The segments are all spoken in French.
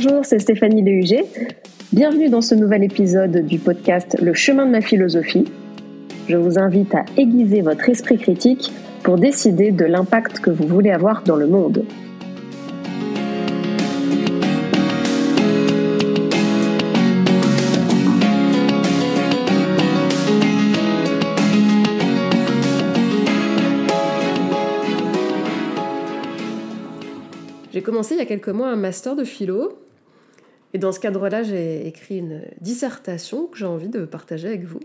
Bonjour, c'est Stéphanie Lehuger. Bienvenue dans ce nouvel épisode du podcast Le chemin de ma philosophie. Je vous invite à aiguiser votre esprit critique pour décider de l'impact que vous voulez avoir dans le monde. J'ai commencé il y a quelques mois un master de philo. Et dans ce cadre-là, j'ai écrit une dissertation que j'ai envie de partager avec vous.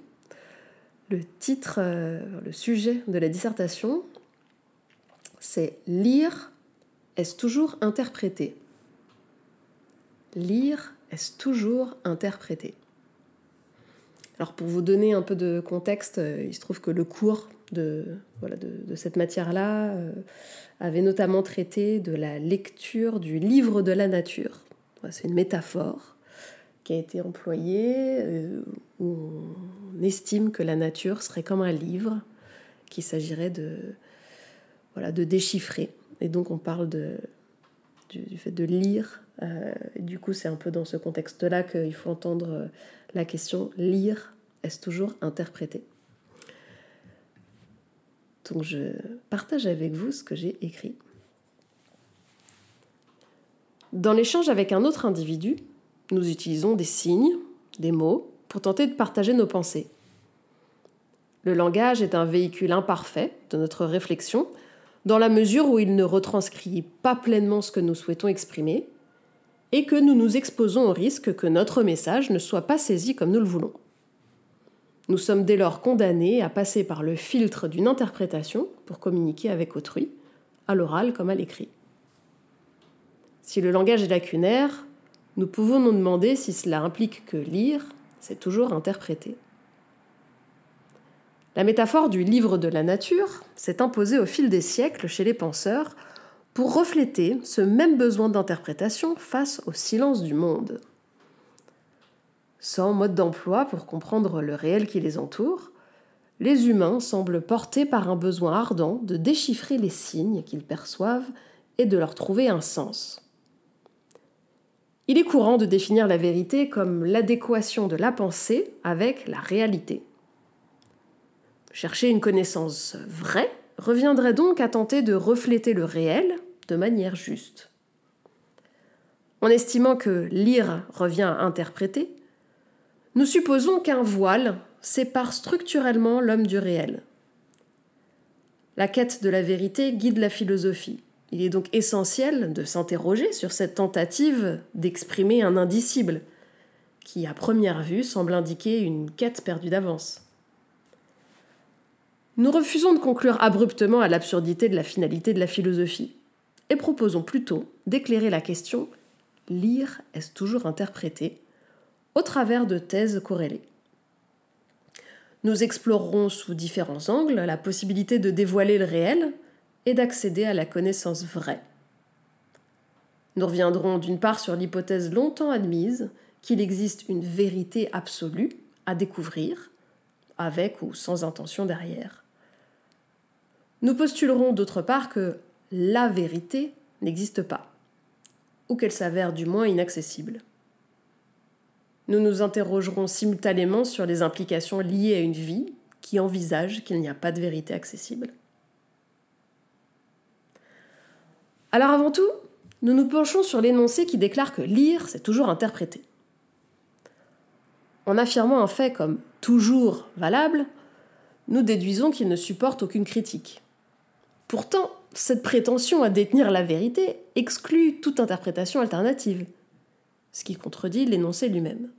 Le titre, euh, le sujet de la dissertation, c'est Lire, est-ce toujours interprété? Lire, est-ce toujours interprété? Alors pour vous donner un peu de contexte, euh, il se trouve que le cours de, voilà, de, cette matière-là euh, avait notamment traité de la lecture du livre de la nature. C'est une métaphore qui a été employée euh, où on estime que la nature serait comme un livre qu'il s'agirait de, voilà, de déchiffrer. Et donc on parle de, du, fait de lire. Euh, du coup, c'est un peu dans ce contexte-là qu'il faut entendre la question lire, est-ce toujours interprété? Donc je partage avec vous ce que j'ai écrit. Dans l'échange avec un autre individu, nous utilisons des signes, des mots, pour tenter de partager nos pensées. Le langage est un véhicule imparfait de notre réflexion, dans la mesure où il ne retranscrit pas pleinement ce que nous souhaitons exprimer, et que nous nous exposons au risque que notre message ne soit pas saisi comme nous le voulons. Nous sommes dès lors condamnés à passer par le filtre d'une interprétation pour communiquer avec autrui, à l'oral comme à l'écrit. Si le langage est lacunaire, nous pouvons nous demander si cela implique que lire, c'est toujours interpréter. La métaphore du livre de la nature s'est imposée au fil des siècles chez les penseurs pour refléter ce même besoin d'interprétation face au silence du monde sans mode d'emploi pour comprendre le réel qui les entoure, les humains semblent portés par un besoin ardent de déchiffrer les signes qu'ils perçoivent et de leur trouver un sens. Il est courant de définir la vérité comme l'adéquation de la pensée avec la réalité. Chercher une connaissance vraie reviendrait donc à tenter de refléter le réel de manière juste. En estimant que lire revient à interpréter, nous supposons qu'un voile sépare structurellement l'homme du réel. La quête de la vérité guide la philosophie. Il est donc essentiel de s'interroger sur cette tentative d'exprimer un indicible, qui à première vue semble indiquer une quête perdue d'avance. Nous refusons de conclure abruptement à l'absurdité de la finalité de la philosophie, et proposons plutôt d'éclairer la question lire est-ce toujours interprété? Au travers de thèses corrélées. Nous explorerons sous différents angles la possibilité de dévoiler le réel et d'accéder à la connaissance vraie. Nous reviendrons d'une part sur l'hypothèse longtemps admise qu'il existe une vérité absolue à découvrir, avec ou sans intention derrière. Nous postulerons d'autre part que la vérité n'existe pas, ou qu'elle s'avère du moins inaccessible. Nous nous interrogerons simultanément sur les implications liées à une vie qui envisage qu'il n'y a pas de vérité accessible. Alors avant tout, nous nous penchons sur l'énoncé qui déclare que lire, c'est toujours interpréter. En affirmant un fait comme toujours valable, nous déduisons qu'il ne supporte aucune critique. Pourtant, cette prétention à détenir la vérité exclut toute interprétation alternative ce qui contredit l'énoncé lui-même.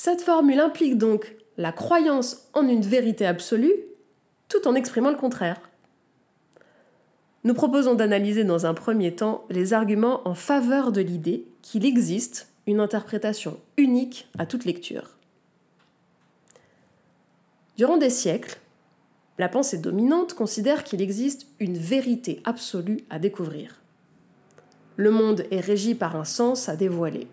Cette formule implique donc la croyance en une vérité absolue tout en exprimant le contraire. Nous proposons d'analyser dans un premier temps les arguments en faveur de l'idée qu'il existe une interprétation unique à toute lecture. Durant des siècles, la pensée dominante considère qu'il existe une vérité absolue à découvrir le monde est régi par un sens à dévoiler.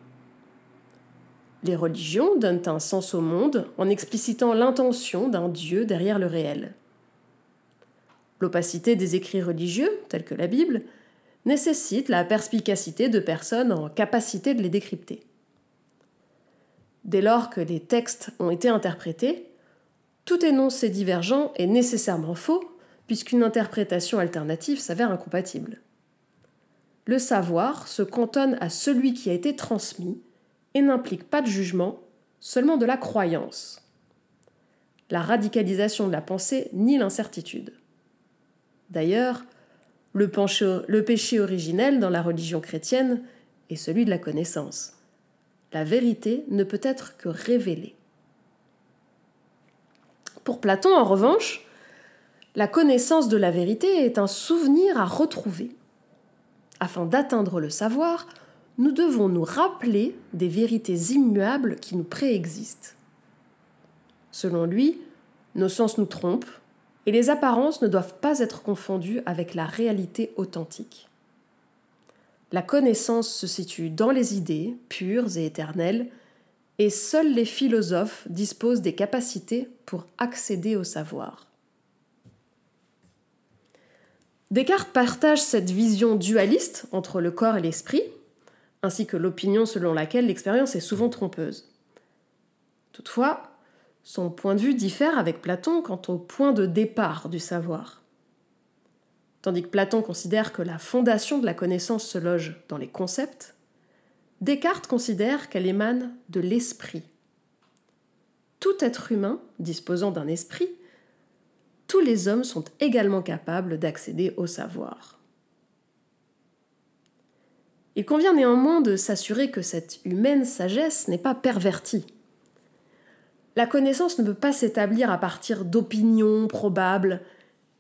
Les religions donnent un sens au monde en explicitant l'intention d'un Dieu derrière le réel. L'opacité des écrits religieux, tels que la Bible, nécessite la perspicacité de personnes en capacité de les décrypter. Dès lors que les textes ont été interprétés, tout énoncé divergent est nécessairement faux, puisqu'une interprétation alternative s'avère incompatible. Le savoir se cantonne à celui qui a été transmis et n'implique pas de jugement, seulement de la croyance. La radicalisation de la pensée nie l'incertitude. D'ailleurs, le, péché originel dans la religion chrétienne est celui de la connaissance. La vérité ne peut être que révélée. Pour Platon, en revanche, la connaissance de la vérité est un souvenir à retrouver. Afin d'atteindre le savoir, nous devons nous rappeler des vérités immuables qui nous préexistent. Selon lui, nos sens nous trompent, et les apparences ne doivent pas être confondues avec la réalité authentique. La connaissance se situe dans les idées, pures et éternelles, et seuls les philosophes disposent des capacités pour accéder au savoir. Descartes partage cette vision dualiste entre le corps et l'esprit, ainsi que l'opinion selon laquelle l'expérience est souvent trompeuse. Toutefois, son point de vue diffère avec Platon quant au point de départ du savoir. Tandis que Platon considère que la fondation de la connaissance se loge dans les concepts, Descartes considère qu'elle émane de l'esprit. Tout être humain disposant d'un esprit, tous les hommes sont également capables d'accéder au savoir. Il convient néanmoins de s'assurer que cette humaine sagesse n'est pas pervertie la connaissance ne peut pas s'établir à partir d'opinions probables,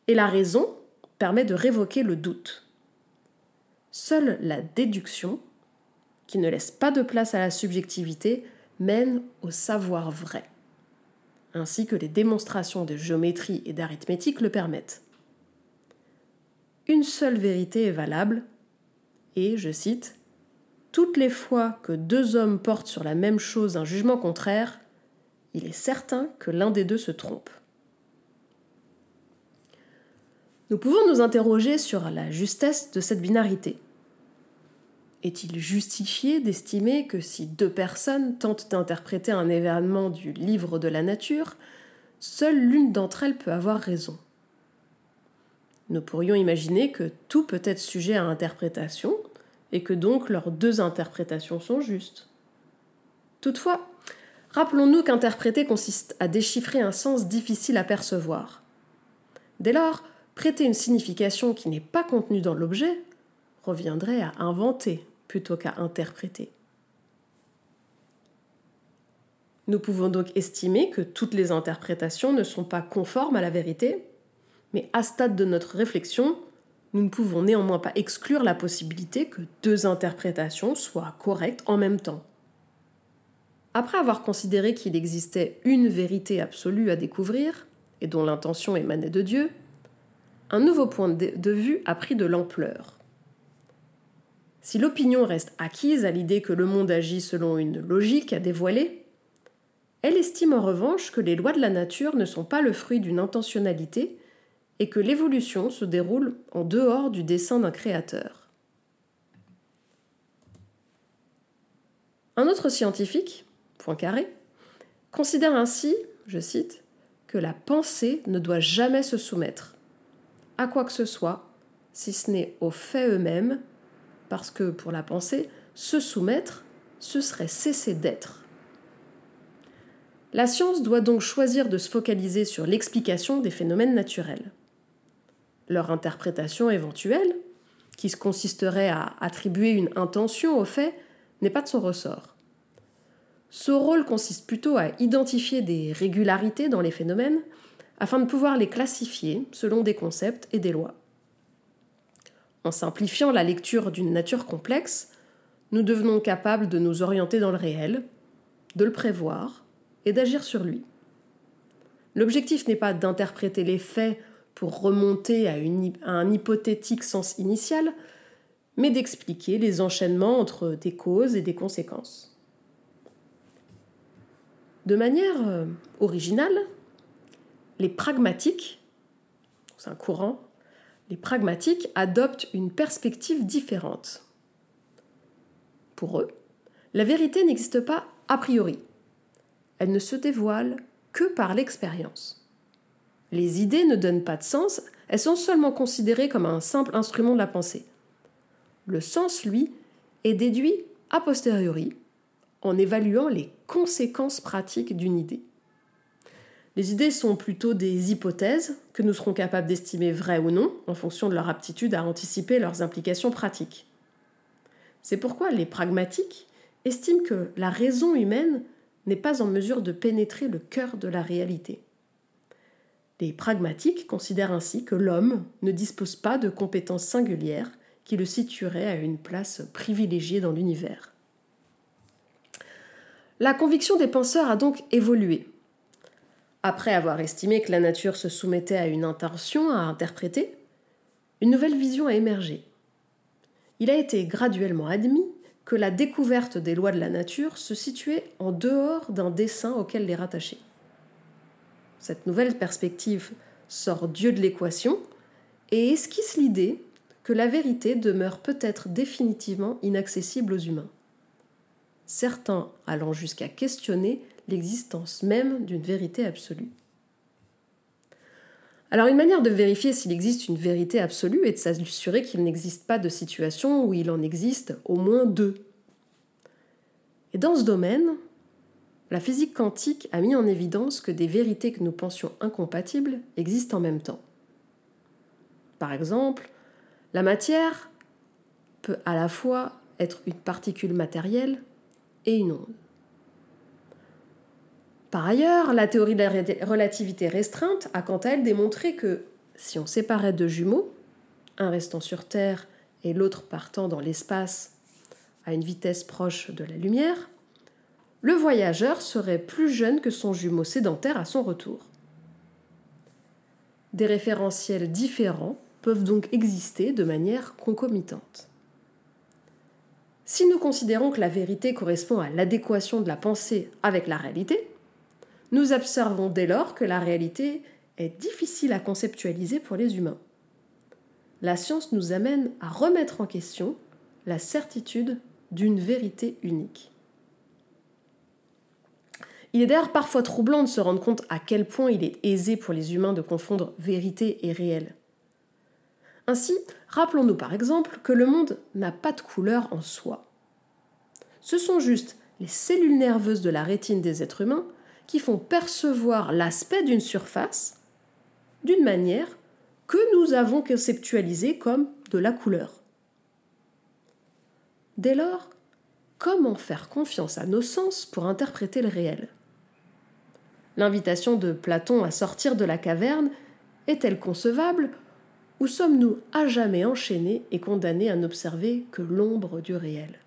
et la raison permet de révoquer le doute. Seule la déduction, qui ne laisse pas de place à la subjectivité, mène au savoir vrai, ainsi que les démonstrations de géométrie et d'arithmétique le permettent. Une seule vérité est valable, et, je cite, Toutes les fois que deux hommes portent sur la même chose un jugement contraire, il est certain que l'un des deux se trompe. Nous pouvons nous interroger sur la justesse de cette binarité. Est-il justifié d'estimer que si deux personnes tentent d'interpréter un événement du livre de la nature, seule l'une d'entre elles peut avoir raison? Nous pourrions imaginer que tout peut être sujet à interprétation et que donc leurs deux interprétations sont justes. Toutefois, Rappelons-nous qu'interpréter consiste à déchiffrer un sens difficile à percevoir. Dès lors, prêter une signification qui n'est pas contenue dans l'objet reviendrait à inventer plutôt qu'à interpréter. Nous pouvons donc estimer que toutes les interprétations ne sont pas conformes à la vérité, mais à stade de notre réflexion, nous ne pouvons néanmoins pas exclure la possibilité que deux interprétations soient correctes en même temps. Après avoir considéré qu'il existait une vérité absolue à découvrir, et dont l'intention émanait de Dieu, un nouveau point de vue a pris de l'ampleur. Si l'opinion reste acquise à l'idée que le monde agit selon une logique à dévoiler, elle estime en revanche que les lois de la nature ne sont pas le fruit d'une intentionnalité et que l'évolution se déroule en dehors du dessein d'un créateur. Un autre scientifique, Poincaré, considère ainsi, je cite, que la pensée ne doit jamais se soumettre à quoi que ce soit, si ce n'est aux faits eux-mêmes, parce que pour la pensée, se soumettre, ce serait cesser d'être. La science doit donc choisir de se focaliser sur l'explication des phénomènes naturels. Leur interprétation éventuelle, qui consisterait à attribuer une intention aux faits, n'est pas de son ressort. Ce rôle consiste plutôt à identifier des régularités dans les phénomènes afin de pouvoir les classifier selon des concepts et des lois. En simplifiant la lecture d'une nature complexe, nous devenons capables de nous orienter dans le réel, de le prévoir et d'agir sur lui. L'objectif n'est pas d'interpréter les faits pour remonter à, un hypothétique sens initial, mais d'expliquer les enchaînements entre des causes et des conséquences. De manière euh, originale, les pragmatiques, c'est un courant, les pragmatiques adoptent une perspective différente. Pour eux, la vérité n'existe pas a priori. Elle ne se dévoile que par l'expérience. Les idées ne donnent pas de sens, elles sont seulement considérées comme un simple instrument de la pensée. Le sens, lui, est déduit a posteriori en évaluant les conséquences pratiques d'une idée. Les idées sont plutôt des hypothèses que nous serons capables d'estimer vraies ou non en fonction de leur aptitude à anticiper leurs implications pratiques. C'est pourquoi les pragmatiques estiment que la raison humaine n'est pas en mesure de pénétrer le cœur de la réalité. Les pragmatiques considèrent ainsi que l'homme ne dispose pas de compétences singulières qui le situeraient à une place privilégiée dans l'univers. La conviction des penseurs a donc évolué après avoir estimé que la nature se soumettait à une intention à interpréter, une nouvelle vision a émergé. Il a été graduellement admis que la découverte des lois de la nature se situait en dehors d'un dessin auquel les rattacher. Cette nouvelle perspective sort Dieu de l'équation et esquisse l'idée que la vérité demeure peut-être définitivement inaccessible aux humains. Certains allant jusqu'à questionner l'existence même d'une vérité absolue. Alors une manière de vérifier s'il existe une vérité absolue est de s'assurer qu'il n'existe pas de situation où il en existe au moins deux. Et dans ce domaine, la physique quantique a mis en évidence que des vérités que nous pensions incompatibles existent en même temps. Par exemple, la matière peut à la fois être une particule matérielle et une onde. Par ailleurs, la théorie de la relativité restreinte a quant à elle démontré que si on séparait deux jumeaux, un restant sur Terre et l'autre partant dans l'espace à une vitesse proche de la lumière, le voyageur serait plus jeune que son jumeau sédentaire à son retour. Des référentiels différents peuvent donc exister de manière concomitante. Si nous considérons que la vérité correspond à l'adéquation de la pensée avec la réalité, nous observons dès lors que la réalité est difficile à conceptualiser pour les humains. La science nous amène à remettre en question la certitude d'une vérité unique. Il est d'ailleurs parfois troublant de se rendre compte à quel point il est aisé pour les humains de confondre vérité et réel. Ainsi, rappelons-nous par exemple que le monde n'a pas de couleur en soi. Ce sont juste les cellules nerveuses de la rétine des êtres humains qui font percevoir l'aspect d'une surface d'une manière que nous avons conceptualisée comme de la couleur. Dès lors, comment faire confiance à nos sens pour interpréter le réel? L'invitation de Platon à sortir de la caverne est-elle concevable ou sommes-nous à jamais enchaînés et condamnés à n'observer que l'ombre du réel?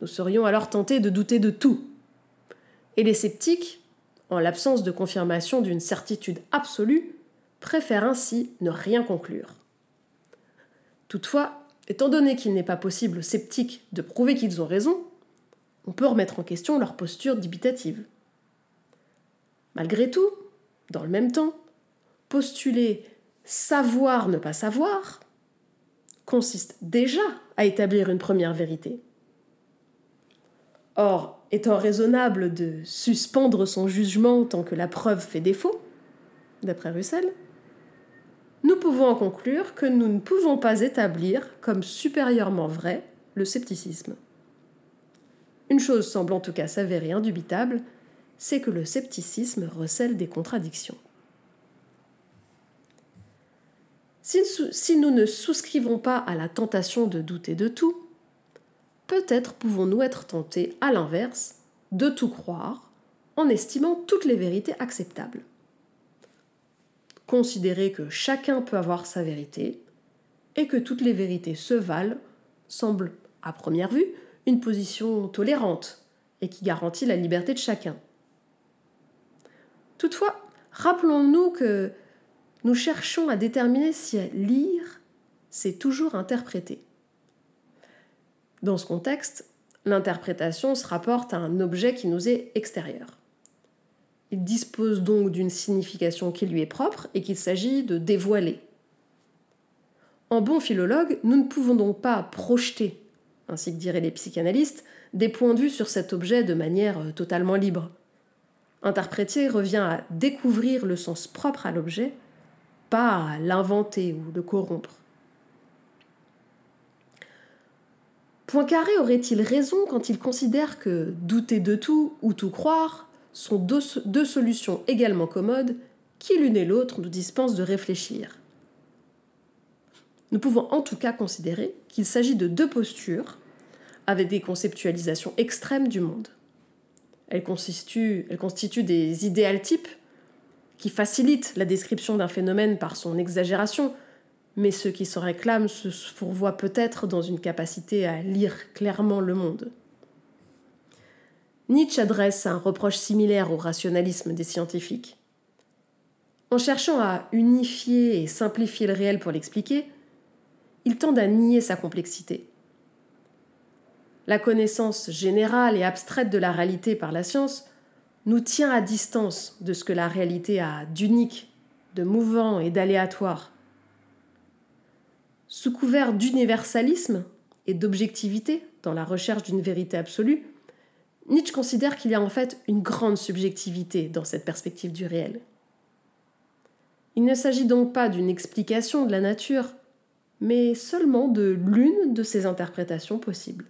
Nous serions alors tentés de douter de tout, et les sceptiques, en l'absence de confirmation d'une certitude absolue, préfèrent ainsi ne rien conclure. Toutefois, étant donné qu'il n'est pas possible aux sceptiques de prouver qu'ils ont raison, on peut remettre en question leur posture dubitative. Malgré tout, dans le même temps, postuler savoir ne pas savoir consiste déjà à établir une première vérité. Or, étant raisonnable de suspendre son jugement tant que la preuve fait défaut, d'après Russell, nous pouvons en conclure que nous ne pouvons pas établir comme supérieurement vrai le scepticisme. Une chose semble en tout cas s'avérer indubitable, c'est que le scepticisme recèle des contradictions. Si, nous ne souscrivons pas à la tentation de douter de tout, peut-être pouvons-nous être tentés, à l'inverse, de tout croire en estimant toutes les vérités acceptables. Considérer que chacun peut avoir sa vérité et que toutes les vérités se valent semble, à première vue, une position tolérante et qui garantit la liberté de chacun. Toutefois, rappelons-nous que nous cherchons à déterminer si lire, c'est toujours interpréter. Dans ce contexte, l'interprétation se rapporte à un objet qui nous est extérieur. Il dispose donc d'une signification qui lui est propre et qu'il s'agit de dévoiler. En bon philologue, nous ne pouvons donc pas projeter, ainsi que diraient les psychanalystes, des points de vue sur cet objet de manière euh, totalement libre. Interpréter revient à découvrir le sens propre à l'objet, pas à l'inventer ou le corrompre. Poincaré aurait-il raison quand il considère que douter de tout ou tout croire sont deux, deux solutions également commodes qui l'une et l'autre nous dispensent de réfléchir? Nous pouvons en tout cas considérer qu'il s'agit de deux postures avec des conceptualisations extrêmes du monde. Elles constituent, des idéal types qui facilitent la description d'un phénomène par son exagération, mais ceux qui s'en réclament se fourvoient peut-être dans une capacité à lire clairement le monde. Nietzsche adresse un reproche similaire au rationalisme des scientifiques. En cherchant à unifier et simplifier le réel pour l'expliquer, il tend à nier sa complexité. La connaissance générale et abstraite de la réalité par la science nous tient à distance de ce que la réalité a d'unique, de mouvant et d'aléatoire. Sous couvert d'universalisme et d'objectivité dans la recherche d'une vérité absolue, Nietzsche considère qu'il y a en fait une grande subjectivité dans cette perspective du réel. Il ne s'agit donc pas d'une explication de la nature, mais seulement de l'une de ces interprétations possibles.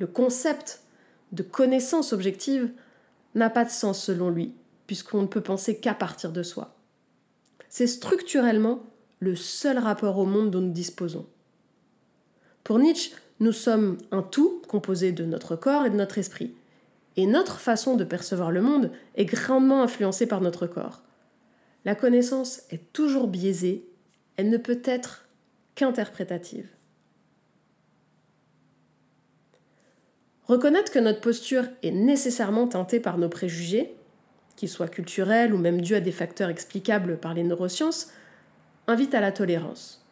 Le concept de connaissance objective n'a pas de sens selon lui, puisqu'on ne peut penser qu'à partir de soi. C'est structurellement le seul rapport au monde dont nous disposons. Pour Nietzsche, nous sommes un tout composé de notre corps et de notre esprit. Et notre façon de percevoir le monde est grandement influencée par notre corps. La connaissance est toujours biaisée elle ne peut être qu'interprétative. Reconnaître que notre posture est nécessairement teintée par nos préjugés, qu'ils soient culturels ou même dus à des facteurs explicables par les neurosciences, invite à la tolérance.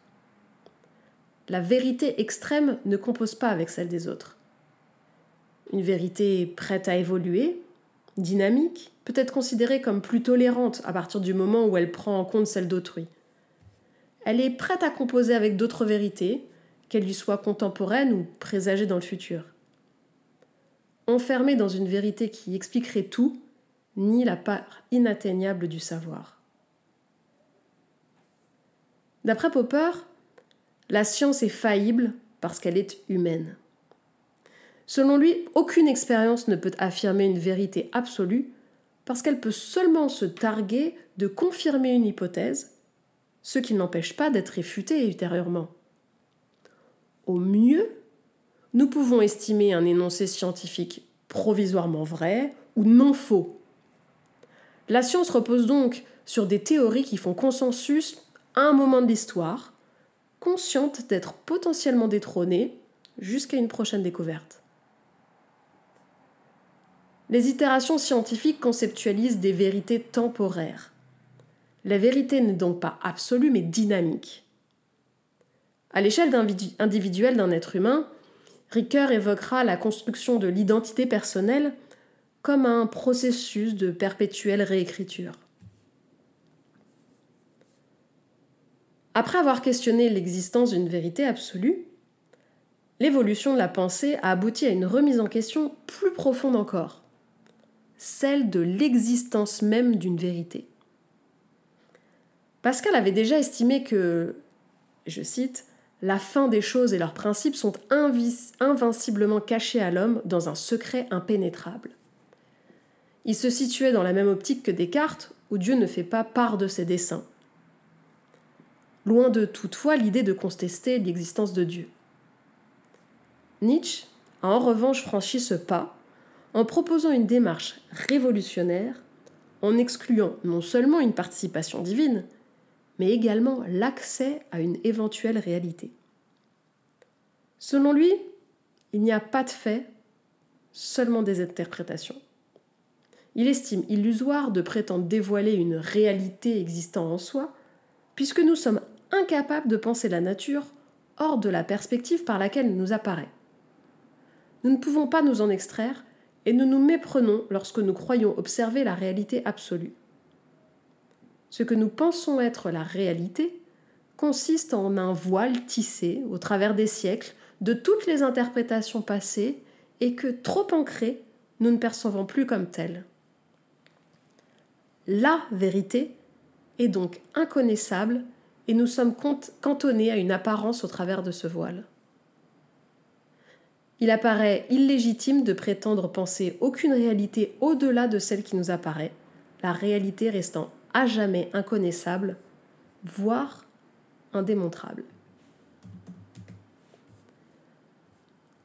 La vérité extrême ne compose pas avec celle des autres. Une vérité prête à évoluer, dynamique, peut être considérée comme plus tolérante à partir du moment où elle prend en compte celle d'autrui. Elle est prête à composer avec d'autres vérités, qu'elles lui soient contemporaines ou présagées dans le futur. Enfermée dans une vérité qui expliquerait tout, ni la part inatteignable du savoir. D'après Popper, la science est faillible parce qu'elle est humaine. Selon lui, aucune expérience ne peut affirmer une vérité absolue parce qu'elle peut seulement se targuer de confirmer une hypothèse ce qui n'empêche pas d'être réfuté ultérieurement. Au mieux, nous pouvons estimer un énoncé scientifique provisoirement vrai ou non faux. La science repose donc sur des théories qui font consensus à un moment de l'histoire, conscientes d'être potentiellement détrônées jusqu'à une prochaine découverte. Les itérations scientifiques conceptualisent des vérités temporaires. La vérité n'est donc pas absolue mais dynamique. À l'échelle individuelle d'un être humain, Ricoeur évoquera la construction de l'identité personnelle comme un processus de perpétuelle réécriture. Après avoir questionné l'existence d'une vérité absolue, l'évolution de la pensée a abouti à une remise en question plus profonde encore, celle de l'existence même d'une vérité. Pascal avait déjà estimé que, je cite, la fin des choses et leurs principes sont invinciblement cachés à l'homme dans un secret impénétrable. Il se situait dans la même optique que Descartes, où Dieu ne fait pas part de ses desseins. Loin de toutefois l'idée de contester l'existence de Dieu. Nietzsche a en revanche franchi ce pas en proposant une démarche révolutionnaire en excluant non seulement une participation divine, mais également l'accès à une éventuelle réalité. Selon lui, il n'y a pas de fait, seulement des interprétations. Il estime illusoire de prétendre dévoiler une réalité existant en soi, puisque nous sommes incapables de penser la nature hors de la perspective par laquelle elle nous apparaît. Nous ne pouvons pas nous en extraire, et nous nous méprenons lorsque nous croyons observer la réalité absolue. Ce que nous pensons être la réalité consiste en un voile tissé au travers des siècles de toutes les interprétations passées et que, trop ancrées, nous ne percevons plus comme telles. La vérité est donc inconnaissable et nous sommes cantonnés à une apparence au travers de ce voile. Il apparaît illégitime de prétendre penser aucune réalité au-delà de celle qui nous apparaît, la réalité restant à jamais inconnaissable, voire indémontrable.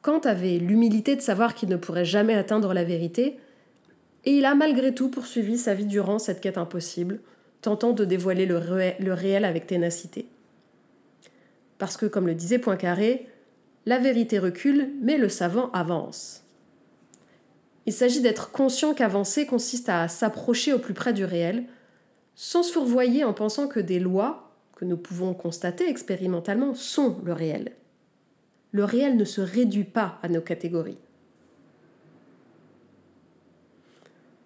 Kant avait l'humilité de savoir qu'il ne pourrait jamais atteindre la vérité, et il a malgré tout poursuivi sa vie durant cette quête impossible, tentant de dévoiler le, réel avec ténacité. Parce que, comme le disait Poincaré, la vérité recule, mais le savant avance. Il s'agit d'être conscient qu'avancer consiste à s'approcher au plus près du réel, sans se fourvoyer en pensant que des lois, que nous pouvons constater expérimentalement, sont le réel. Le réel ne se réduit pas à nos catégories.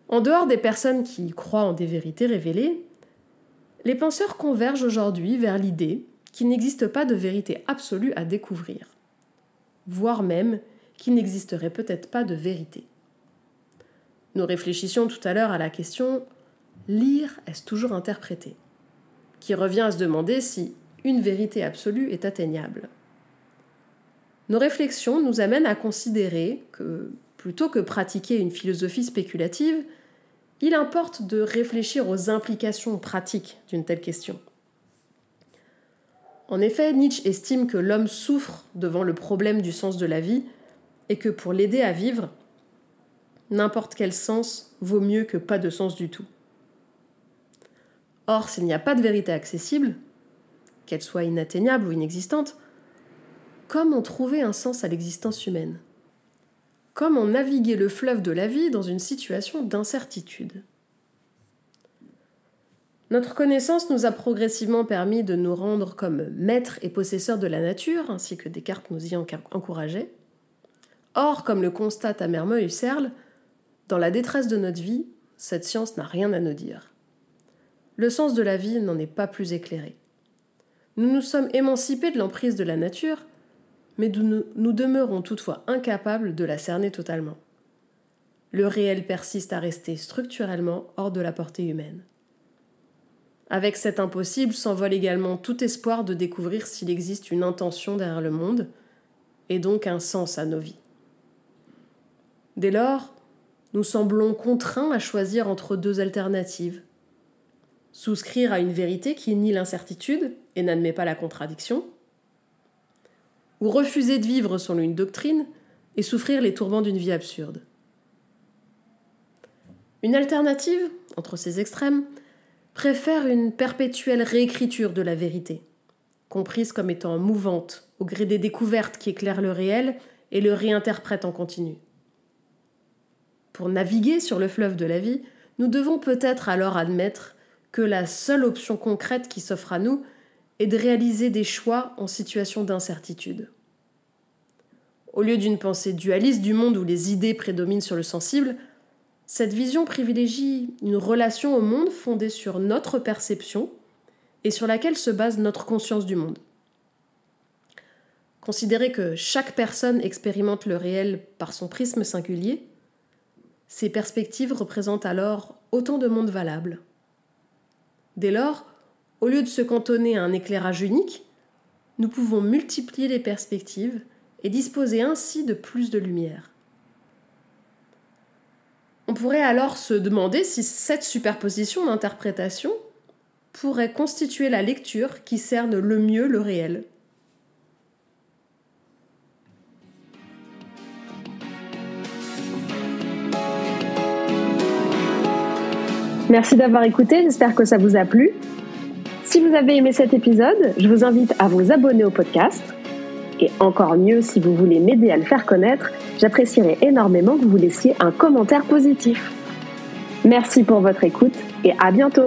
En dehors des personnes qui croient en des vérités révélées, les penseurs convergent aujourd'hui vers l'idée qu'il n'existe pas de vérité absolue à découvrir voire même qu'il n'existerait peut-être pas de vérité. Nous réfléchissions tout à l'heure à la question lire est-ce toujours interpréter qui revient à se demander si une vérité absolue est atteignable. Nos réflexions nous amènent à considérer que, plutôt que pratiquer une philosophie spéculative, il importe de réfléchir aux implications pratiques d'une telle question. En effet, Nietzsche estime que l'homme souffre devant le problème du sens de la vie et que pour l'aider à vivre, n'importe quel sens vaut mieux que pas de sens du tout. Or, s'il n'y a pas de vérité accessible, qu'elle soit inatteignable ou inexistante, comment trouver un sens à l'existence humaine? Comment naviguer le fleuve de la vie dans une situation d'incertitude? Notre connaissance nous a progressivement permis de nous rendre comme maîtres et possesseurs de la nature, ainsi que Descartes nous y encourageait. Or, comme le constate amèrement Husserl, dans la détresse de notre vie, cette science n'a rien à nous dire. Le sens de la vie n'en est pas plus éclairé. Nous nous sommes émancipés de l'emprise de la nature, mais nous, demeurons toutefois incapables de la cerner totalement. Le réel persiste à rester structurellement hors de la portée humaine. Avec cet impossible s'envole également tout espoir de découvrir s'il existe une intention derrière le monde, et donc un sens à nos vies. Dès lors, nous semblons contraints à choisir entre deux alternatives. Souscrire à une vérité qui nie l'incertitude et n'admet pas la contradiction, ou refuser de vivre selon une doctrine et souffrir les tourments d'une vie absurde. Une alternative, entre ces extrêmes, préfère une perpétuelle réécriture de la vérité, comprise comme étant mouvante au gré des découvertes qui éclairent le réel et le réinterprètent en continu. Pour naviguer sur le fleuve de la vie, nous devons peut-être alors admettre que la seule option concrète qui s'offre à nous est de réaliser des choix en situation d'incertitude. Au lieu d'une pensée dualiste du monde où les idées prédominent sur le sensible, cette vision privilégie une relation au monde fondée sur notre perception et sur laquelle se base notre conscience du monde. Considérer que chaque personne expérimente le réel par son prisme singulier, ces perspectives représentent alors autant de mondes valables. Dès lors, au lieu de se cantonner à un éclairage unique, nous pouvons multiplier les perspectives et disposer ainsi de plus de lumière. On pourrait alors se demander si cette superposition d'interprétation pourrait constituer la lecture qui cerne le mieux le réel. Merci d'avoir écouté, j'espère que ça vous a plu. Si vous avez aimé cet épisode, je vous invite à vous abonner au podcast. Et encore mieux, si vous voulez m'aider à le faire connaître, J'apprécierais énormément que vous laissiez un commentaire positif. Merci pour votre écoute et à bientôt